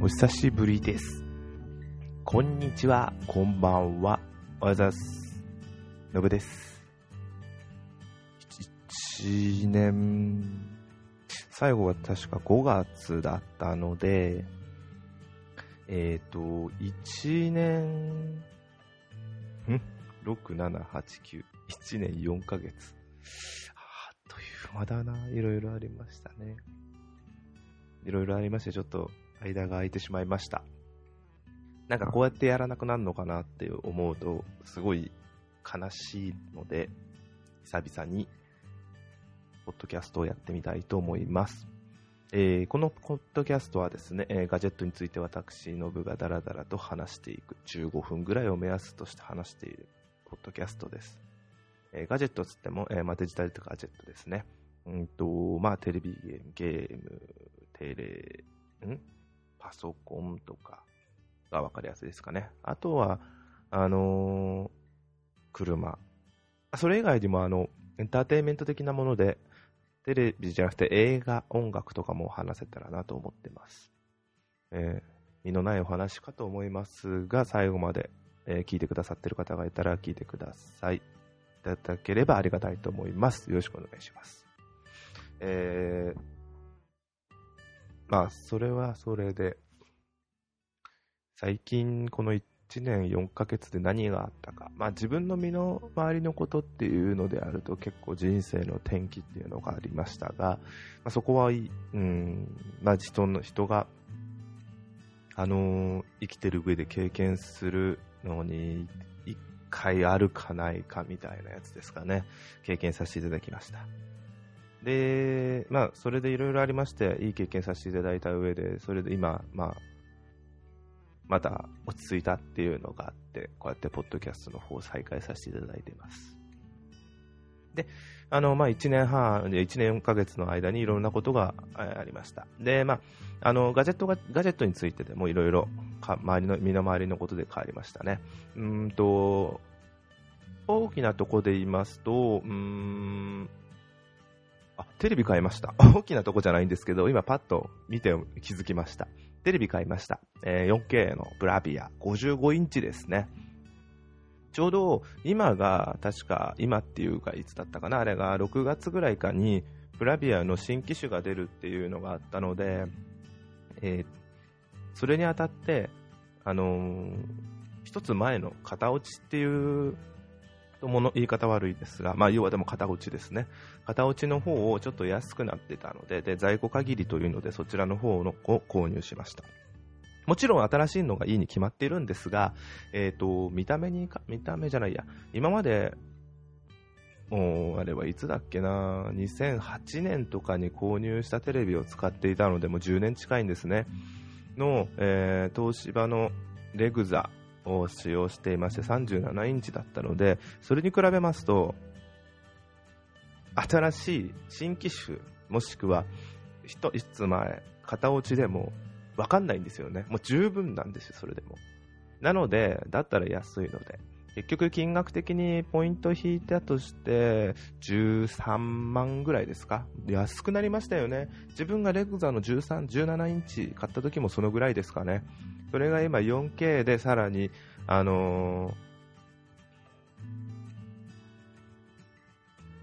お久しぶりです。こんにちは、こんばんは、おはようございます。のぶです。1年、最後は確か5月だったので、えっ、ー、と、1年、ん ?6、7、8、9、1年4ヶ月。あっという間だな。いろいろありましたね。いろいろありまして、ちょっと間が空いてしまいました。なんかこうやってやらなくなるのかなって思うと、すごい悲しいので、久々に、ポッドキャストをやってみたいと思います。えー、このポッドキャストはですね、えー、ガジェットについて私、ノブがダラダラと話していく15分ぐらいを目安として話しているポッドキャストです。えー、ガジェットつっても、えまあ、デジタルとガジェットですね。うんと、まあ、テレビゲーム、ゲーム、テレ、ん？パソコンとかが分かりやすいですかね。あとは、あのー、車。それ以外にも、あの、エンターテインメント的なもので、テレビじゃなくて映画、音楽とかも話せたらなと思ってます。えー、身のないお話かと思いますが、最後まで、えー、聞いてくださってる方がいたら聞いてください。いただければありがたいと思います。よろしくお願いします。えー、まあ、それはそれで、最近この1年4ヶ月で何があったか、まあ自分の身の回りのことっていうのであると結構人生の転機っていうのがありましたが、まあ、そこは、うん、まあ人の、人が、あのー、生きてる上で経験するのに、一回あるかないかみたいなやつですかね、経験させていただきました。で、まあ、それでいろいろありまして、いい経験させていただいた上で、それで今、まあ、また落ち着いたっていうのがあって、こうやってポッドキャストの方を再開させていただいています。で、あの、まあ、1年半、1年4ヶ月の間にいろんなことがありました。で、まあ、あの、ガジェットが、ガジェットについてでもいろいろ、周りの、身の回りのことで変わりましたね。うんと、大きなとこで言いますと、うん、あ、テレビ買いました。大きなとこじゃないんですけど、今パッと見て気づきました。テレビ買いました。えー、4K のブラビア55インチですね。ちょうど今が確か今っていうかいつだったかなあれが6月ぐらいかにブラビアの新機種が出るっていうのがあったので、えー、それにあたって、あのー、一つ前の型落ちっていうもの言い方悪いですが、まあ、要はでも型落ちですね。型落ちの方をちょっと安くなってたので、で、在庫限りというので、そちらの方のを購入しました。もちろん新しいのがいいに決まっているんですが、え、ー、と、見た目にか、見た目じゃないや、今まで、もう、あれはいつだっけな、2008年とかに購入したテレビを使っていたので、もう10年近いんですね。の、えー、東芝のレグザを使用していまして37インチだったのでそれに比べますと新しい新機種もしくは一つ前型落ちでも分かんないんですよね。もう十分なんですよそれでも。なのでだったら安いので。結局金額的にポイント引いたとして13万ぐらいですか？安くなりましたよね。自分がレグザの13、17インチ買った時もそのぐらいですかね。それが今 4K でさらに、あの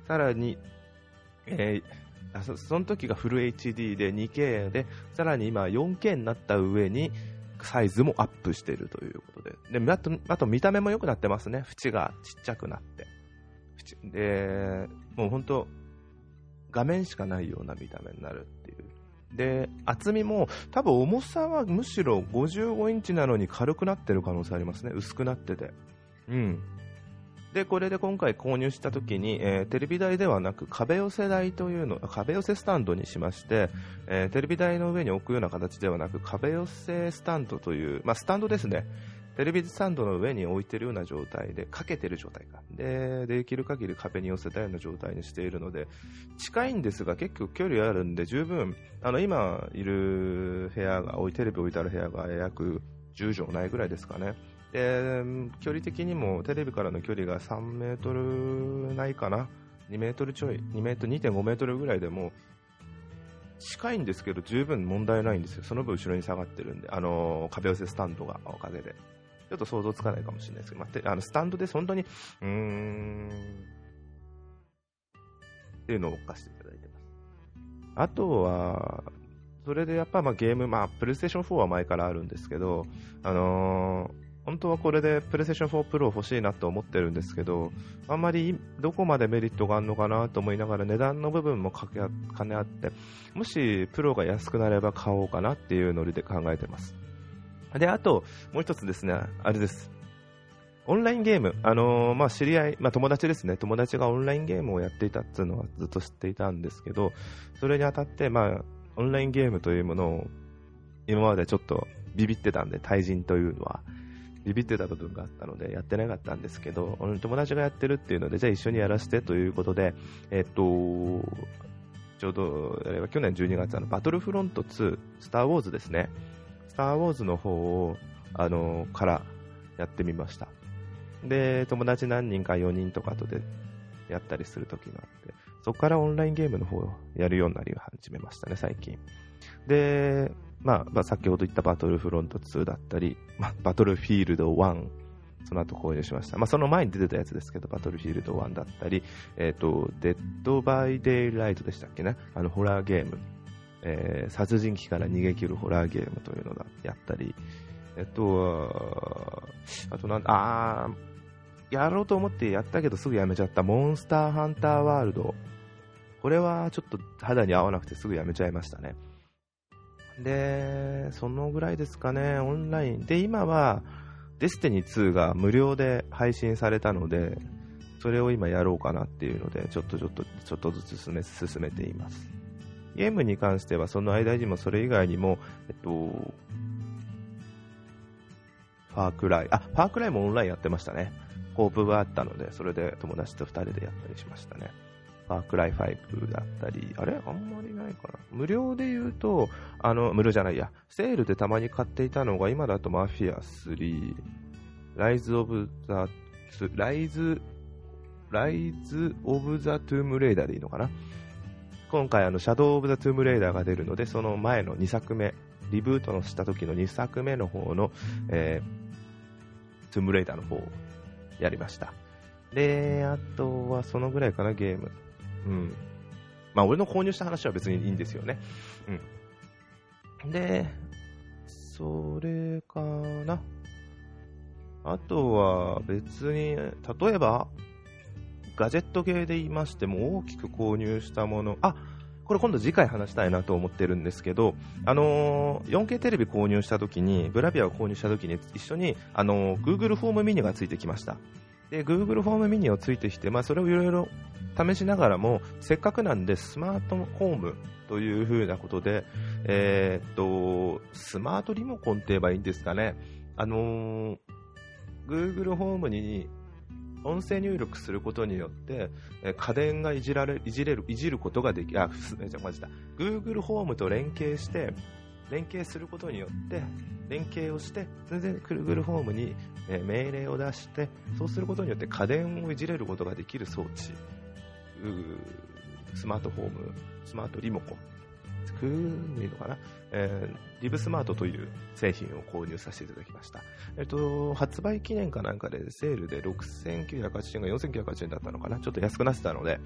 ー、さらに、えー、そその時がフル HD で 2K で、さらに今 4K になった上に、サイズもアップしているということで。で、あと、あと見た目も良くなってますね。縁がちっちゃくなって。縁で、もう本当画面しかないような見た目になる。で、厚みも多分重さはむしろ55インチなのに軽くなってる可能性ありますね。薄くなってて。うん。で、これで今回購入した時に、えー、テレビ台ではなく壁寄せ台というの、壁寄せスタンドにしまして、えー、テレビ台の上に置くような形ではなく壁寄せスタンドという、まあ、スタンドですね。テレビスタンドの上に置いてるような状態で、かけてる状態か。で、できる限り壁に寄せたような状態にしているので、近いんですが結構距離あるんで、十分、あの、今いる部屋が、テレビ置いてある部屋が約10畳ないぐらいですかね。で、距離的にもテレビからの距離が3メートルないかな。2メートルちょい、2メートル、2.5メートルぐらいでも近いんですけど、十分問題ないんですよ。その分後ろに下がってるんで、あのー、壁寄せスタンドがおかげで。ちょっと想像つかないかもしれないですけど、待って、あの、スタンドで本当に、うーん、っていうのを置かせていただいてます。あとは、それでやっぱまあゲーム、まあ、プレイステーション4は前からあるんですけど、あのー本当はこれでプレイステーション4 Pro 欲しいなと思ってるんですけど、あんまりどこまでメリットがあるのかなと思いながら値段の部分もかけ兼ね合って、もしプロが安くなれば買おうかなっていうノリで考えてます。で、あと、もう一つですね、あれです。オンラインゲーム、あのー、まあ、知り合い、まあ、友達ですね、友達がオンラインゲームをやっていたっていうのはずっと知っていたんですけど、それにあたって、まあ、オンラインゲームというものを今までちょっとビビってたんで、対人というのは。ビビってた部分があったのでやってなかったんですけど、友達がやってるっていうので、じゃあ一緒にやらせてということで、えっと、ちょうど、あれは去年12月、あの、バトルフロント2、スター・ウォーズですね。スター・ウォーズの方を、あの、からやってみました。で、友達何人か4人とかとでやったりする時があって、そこからオンラインゲームの方をやるようになり始めましたね、最近。で、まあ、まあ、先ほど言ったバトルフロント2だったり、まあ、バトルフィールド1、その後購入しました。まあ、その前に出てたやつですけど、バトルフィールド1だったり、えっ、ー、と、デッドバイデイライトでしたっけね、あの、ホラーゲーム、えー、殺人鬼から逃げ切るホラーゲームというのがやったり、えっと、あとなんあやろうと思ってやったけどすぐやめちゃったモンスターハンターワールド。これはちょっと肌に合わなくてすぐやめちゃいましたね。で、そのぐらいですかね、オンライン。で、今は、デスティニー2が無料で配信されたので、それを今やろうかなっていうので、ちょっとちょっと、ちょっとずつ進め進めています。ゲームに関しては、その間にもそれ以外にも、えっと、ファークライ、あ、ファークライもオンラインやってましたね。コープがあったので、それで友達と2人でやったりしましたね。ファークライ5だったり、あれ？あんまりないかな。無料で言うと、あの、無料じゃないや、セールでたまに買っていたのが、今だとマフィア3、ライズ・オブ・ザ・ライズ、ライズ・オブ・ザ・トゥーム・レイダーでいいのかな？今回、あの、シャドウ・オブ・ザ・トゥーム・レイダーが出るので、その前の2作目、リブートのした時の2作目の方の、えー、トゥーム・レイダーの方をやりました。で、あとはそのぐらいかな、ゲーム。うん。まあ、俺の購入した話は別にいいんですよね。うん。で、それかな。あとは別に、例えば、ガジェット系で言いましても大きく購入したもの、あ、これ今度次回話したいなと思ってるんですけど、あのー、4K テレビ購入した時に、ブラビアを購入した時に一緒に、あのー、Google フォームミニがついてきました。で、Google フォームミニをついてきて、まあ、それをいろいろ試しながらも、せっかくなんでスマートホームというふうなことで、えー、っと、スマートリモコンって言えばいいんですかね。あのー、Google ホームに音声入力することによって、え家電がいじられ、いじれる、いじることができ、あ、じゃ、まじた。Google ホームと連携して、連携することによって、連携をして、全然 Google ホームに、え命令を出して、そうすることによって家電をいじれることができる装置、スマートフォーム、スマートリモコン、作るのかな、えー、リブスマートという製品を購入させていただきました。えっと、発売記念かなんかでセールで6980円が4980円だったのかな？ちょっと安くなってたので、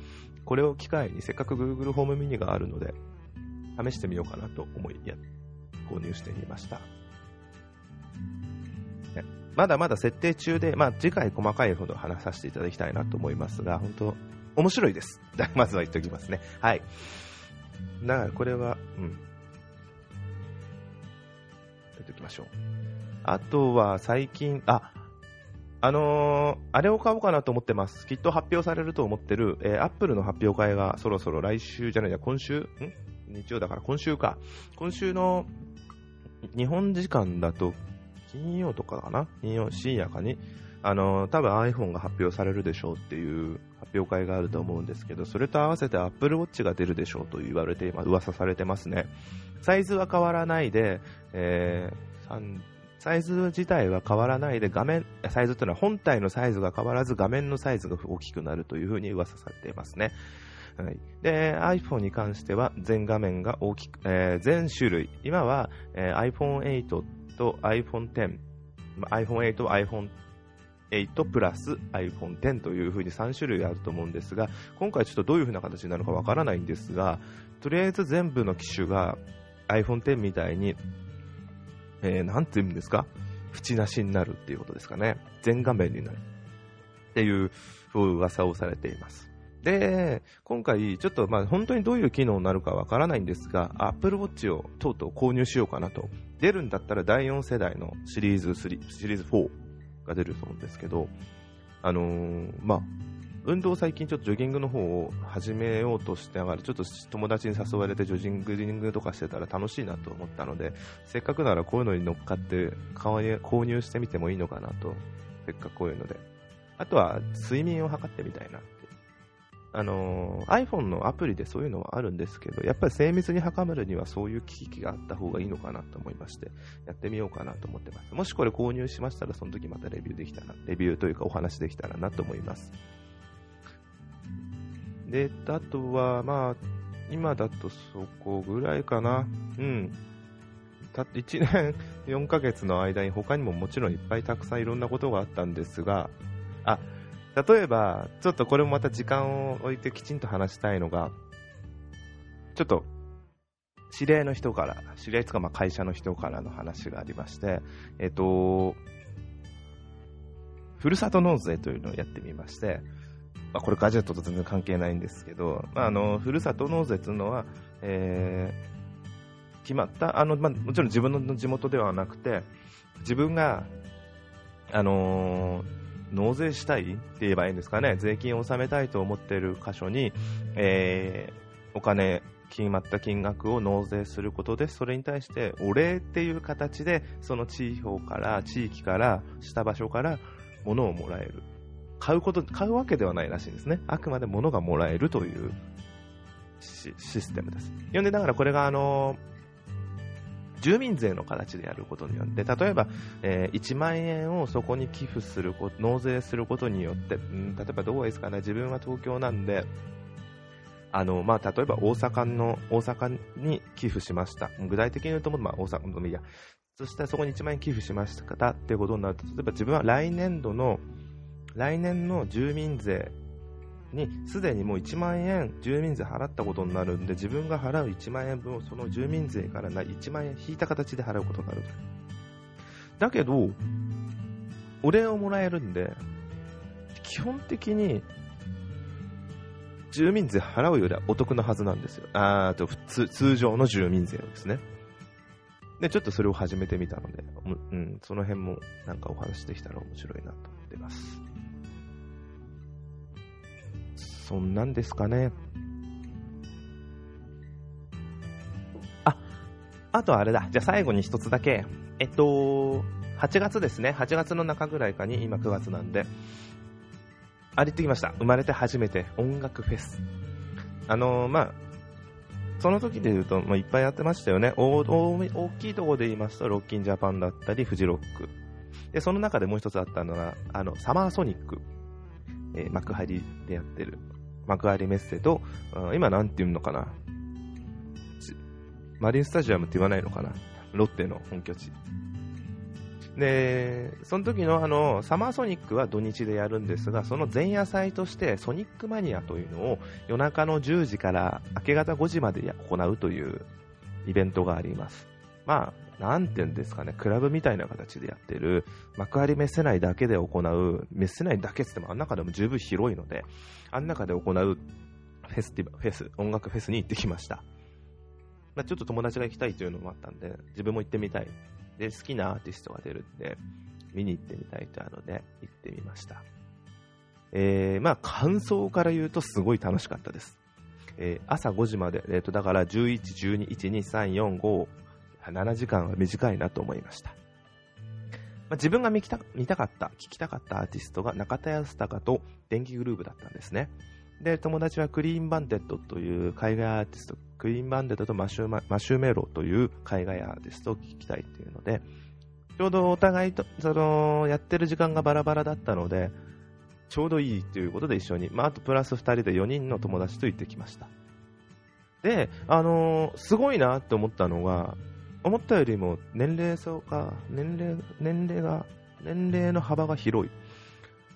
これを機会にせっかく Google ホームミニがあるので、試してみようかなと思い、や、購入してみました。まだまだ設定中で、まあ、次回細かいほど話させていただきたいなと思いますが、本当面白いです。まずは言っておきますね。はい。だからこれは、うん。やっておきましょう。あとは最近、あ、あのー、あれを買おうかなと思ってます。きっと発表されると思ってる、えー、アップルの発表会がそろそろ来週じゃないや、今週ん？日曜だから今週か。今週の日本時間だと金曜とかかな？金曜深夜かに、あの多分 iPhone が発表されるでしょうっていう発表会があると思うんですけど、それと合わせて Apple Watch が出るでしょうと言われて、今、噂されてますね。サイズは変わらないで、えー、サイズ自体は変わらないで、画面、サイズというのは本体のサイズが変わらず画面のサイズが大きくなるというふうに噂されていますね。はい、で iPhone に関しては全画面が大きく、えー、全種類、今は、えー、iPhone8 と iPhone10、iPhone8 iPhone、8プラス iPhone10 というふうに3種類あると思うんですが、今回ちょっとどういうふうな形になるかわからないんですが、とりあえず全部の機種が iPhone10 みたいに、えー、なんて言うんですか？縁なしになるっていうことですかね。全画面になる。っていう噂をされています。で、今回、ちょっとまあ本当にどういう機能になるかわからないんですが、Apple Watch をとうとう購入しようかなと。出るんだったら第4世代のシリーズ3、シリーズ4が出ると思うんですけど、あのー、まあ、運動最近ちょっとジョギングの方を始めようとしてながら、ちょっと友達に誘われてジョギングリングとかしてたら楽しいなと思ったので、せっかくならこういうのに乗っかって購入してみてもいいのかなと、せっかくこういうので。あとは睡眠を測ってみたいなあの iPhone のアプリでそういうのはあるんですけど、やっぱり精密に測るにはそういう機器があった方がいいのかなと思いまして、やってみようかなと思ってます。もしこれ購入しましたら、その時またレビューできたら、レビューというかお話できたらなと思います。で、あとは、まあ、今だとそこぐらいかな。うん。た1年4ヶ月の間に他にももちろんいっぱいたくさんいろんなことがあったんですが、例えば、ちょっとこれもまた時間を置いてきちんと話したいのが、ちょっと、知り合いの人から、知り合いとかまあ会社の人からの話がありまして、えっと、ふるさと納税というのをやってみまして、まあ、これガジェットと全然関係ないんですけど、まあ、あの、ふるさと納税というのは、えー、決まった、あの、まあ、もちろん自分の地元ではなくて、自分が、あのー納税したいって言えばいいんですかね、税金を納めたいと思っている箇所に、えー、お金、決まった金額を納税することで、それに対してお礼っていう形で、その地方から、地域から、した場所から物をもらえる。買うこと、買うわけではないらしいんですね。あくまで物がもらえるというシステムです。読んでながらこれがあのー住民税の形でやることによって、例えば、えー、1万円をそこに寄付すること、納税することによって、うん、例えばどうですかね、自分は東京なんで、あの、まあ、例えば大阪の、大阪に寄付しました。具体的に言うと、まあ、大阪のいや。そしてそこに1万円寄付しましたっていうことになると、例えば自分は来年度の、来年の住民税にすでにもう1万円住民税払ったことになるんで自分が払う1万円分をその住民税から1万円引いた形で払うことになるだけどお礼をもらえるんで基本的に住民税払うよりはお得なはずなんですよ。あと普通、通常の住民税をですね。で、ちょっとそれを始めてみたので、うん、その辺もなんかお話できたら面白いなと思ってます。そんなんですかね。あ、あとあれだ。じゃあ最後に一つだけ。えっと、8月ですね。8月の中ぐらいかに、今9月なんで。あれ行ってきました。生まれて初めて音楽フェス。あのー、まあ、その時で言うと、まあ、いっぱいやってましたよね。大きいところで言いますと、ロッキンジャパンだったり、フジロック。で、その中でもう一つあったのが、あの、サマーソニック。えー、幕張でやってる。幕張メッセと、今なんて言うのかな？マリンスタジアムって言わないのかな？ロッテの本拠地。で、その時のあの、サマーソニックは土日でやるんですが、その前夜祭としてソニックマニアというのを夜中の10時から明け方5時まで行うというイベントがあります。まあ、なんていうんですかね、クラブみたいな形でやってる、幕張メッセ内だけで行う、メッセ内だけって言ってもあん中でも十分広いので、あん中で行うフェスティバ、フェス、音楽フェスに行ってきました。まあ、ちょっと友達が行きたいというのもあったんで、自分も行ってみたい。で、好きなアーティストが出るんで、見に行ってみたいというので、行ってみました。えー、まあ、感想から言うとすごい楽しかったです。えー、朝5時まで、えっ、ー、と、だから11、12、1、2、3、4、5、7時間は短いなと思いました。まあ、自分が見た見たかった、聴きたかったアーティストが中田康隆と電気グルーヴだったんですね。で、友達はクリーンバンデットという海外アーティスト、クリーンバンデットとマシュママシュメロという海外アーティストを聴きたいっていうので、ちょうどお互いと、その、やってる時間がバラバラだったので、ちょうどいいということで一緒に、まあ、あとプラス2人で4人の友達と行ってきました。で、あのー、すごいなって思ったのが、思ったよりも年齢層が、年齢、年齢が、年齢の幅が広い。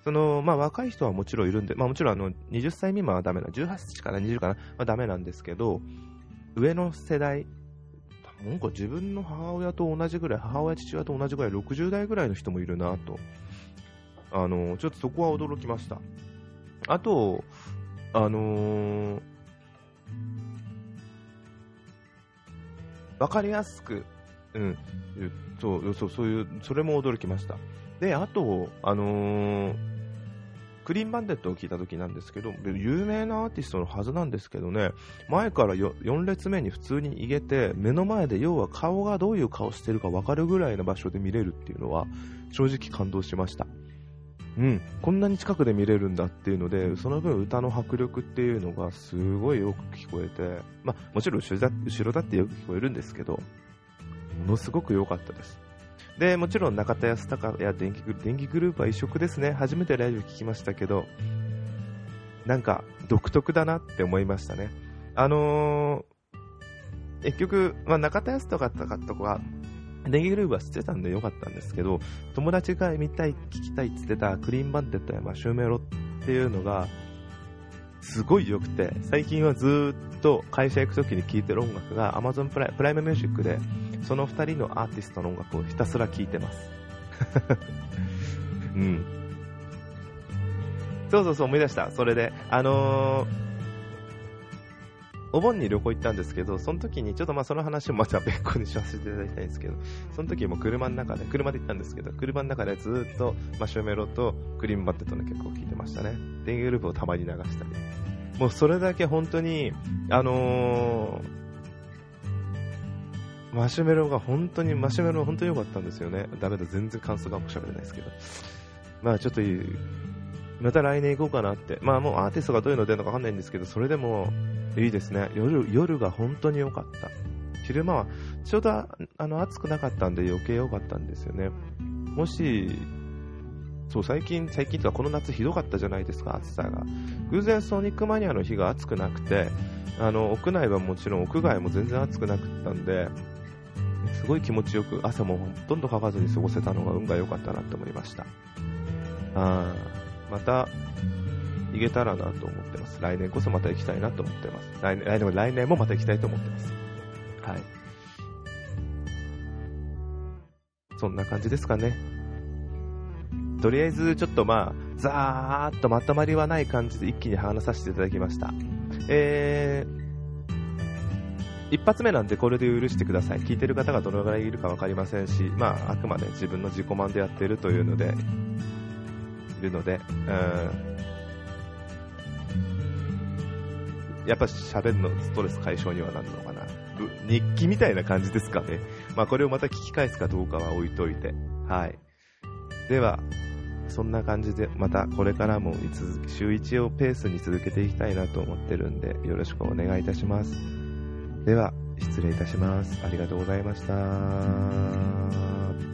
その、まあ若い人はもちろんいるんで、まあもちろんあの、20歳未満はダメな、18歳かな、20かな、まあダメなんですけど、上の世代、なんか自分の母親と同じぐらい、母親、父親と同じぐらい、60代ぐらいの人もいるなと。あの、ちょっとそこは驚きました。あと、あのー、わかりやすく、うん、そうそうそういう、それも驚きました。で、あと、あのー、クリーンバンデットを聞いた時なんですけど、有名なアーティストのはずなんですけどね、前から4列目に普通に逃げて、目の前で要は顔がどういう顔してるか分かるぐらいの場所で見れるっていうのは、正直感動しました。うん、こんなに近くで見れるんだっていうので、その分歌の迫力っていうのがすごいよく聞こえて、まあ、もちろん後ろだ後ろだってよく聞こえるんですけど、ものすごく良かったです。で、もちろん中田康隆や電気電気グループは異色ですね。初めてライブ聞きましたけど、なんか独特だなって思いましたね。あのー、結局、まあ、中田康隆とかは、電気グループは知ってたんでよかったんですけど、友達が見たい、聞きたいって言ってたクリーンバンデットやマシューメロっていうのが、すごい良くて、最近はずっと会社行くときに聴いてる音楽が Amazon プライプライムミュージックで、その2人のアーティストの音楽をひたすら聴いてます。うん。そうそうそう、思い出した。それで、あのーお盆に旅行行ったんですけど、その時にちょっとまあその話をまた別個にさせていただきたいんですけど、その時も車の中で、車で行ったんですけど、車の中でずっとマシュメロとクリームバッテトの曲を聴いてましたね。電源ループをたまに流したり。もうそれだけ本当に、あのー、マシュメロが本当に、マシュメロが本当に良かったんですよね。ダメだ、全然感想がも喋れないですけど。まあちょっといい、また来年行こうかなって。まあもうアーティストがどういうの出るのかわかんないんですけど、それでも、いいですね。夜、夜が本当に良かった。昼間は、ちょうど、あの、暑くなかったんで余計良かったんですよね。もし、そう、最近、最近とかこの夏ひどかったじゃないですか、暑さが。偶然ソニックマニアの日が暑くなくて、あの、屋内はもちろん屋外も全然暑くなくったんで、すごい気持ちよく汗もほとんどかかずに過ごせたのが運が良かったなと思いました。あまた、行けたらなと思ってます。来年こそまた行きたいなと思ってます。来年、来年来年もまた行きたいと思ってます。はい。そんな感じですかね。とりあえず、ちょっとまあ、ざーっとまとまりはない感じで一気に話させていただきました。えー、一発目なんでこれで許してください。聞いてる方がどのぐらいいるか分かりませんし、まあ、あくまで自分の自己満でやっているというので、いるので、うんやっぱ喋るのストレス解消にはなるのかな。日記みたいな感じですかね。まあこれをまた聞き返すかどうかは置いといて。はい。では、そんな感じで、またこれからも週1をペースに続けていきたいなと思ってるんで、よろしくお願いいたします。では、失礼いたします。ありがとうございました。